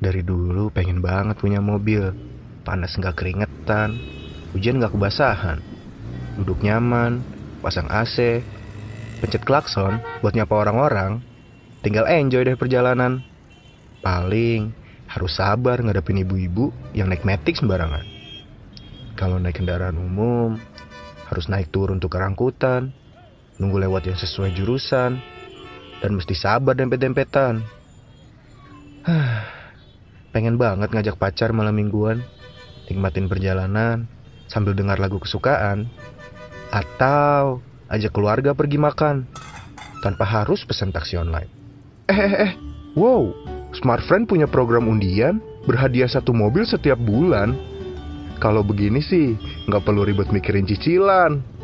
Dari dulu pengen banget punya mobil. Panas nggak keringetan, hujan nggak kebasahan. Duduk nyaman, pasang AC, pencet klakson buat nyapa orang-orang. Tinggal enjoy deh perjalanan. Paling harus sabar ngadepin ibu-ibu yang naik metik sembarangan. Kalau naik kendaraan umum, harus naik turun tukar angkutan, nunggu lewat yang sesuai jurusan, dan mesti sabar dempet-dempetan. Pengen banget ngajak pacar malam mingguan, nikmatin perjalanan sambil dengar lagu kesukaan, atau ajak keluarga pergi makan tanpa harus pesan taksi online. Eh, eh, eh, wow, Smartfriend punya program undian berhadiah satu mobil setiap bulan. Kalau begini sih, nggak perlu ribet mikirin cicilan.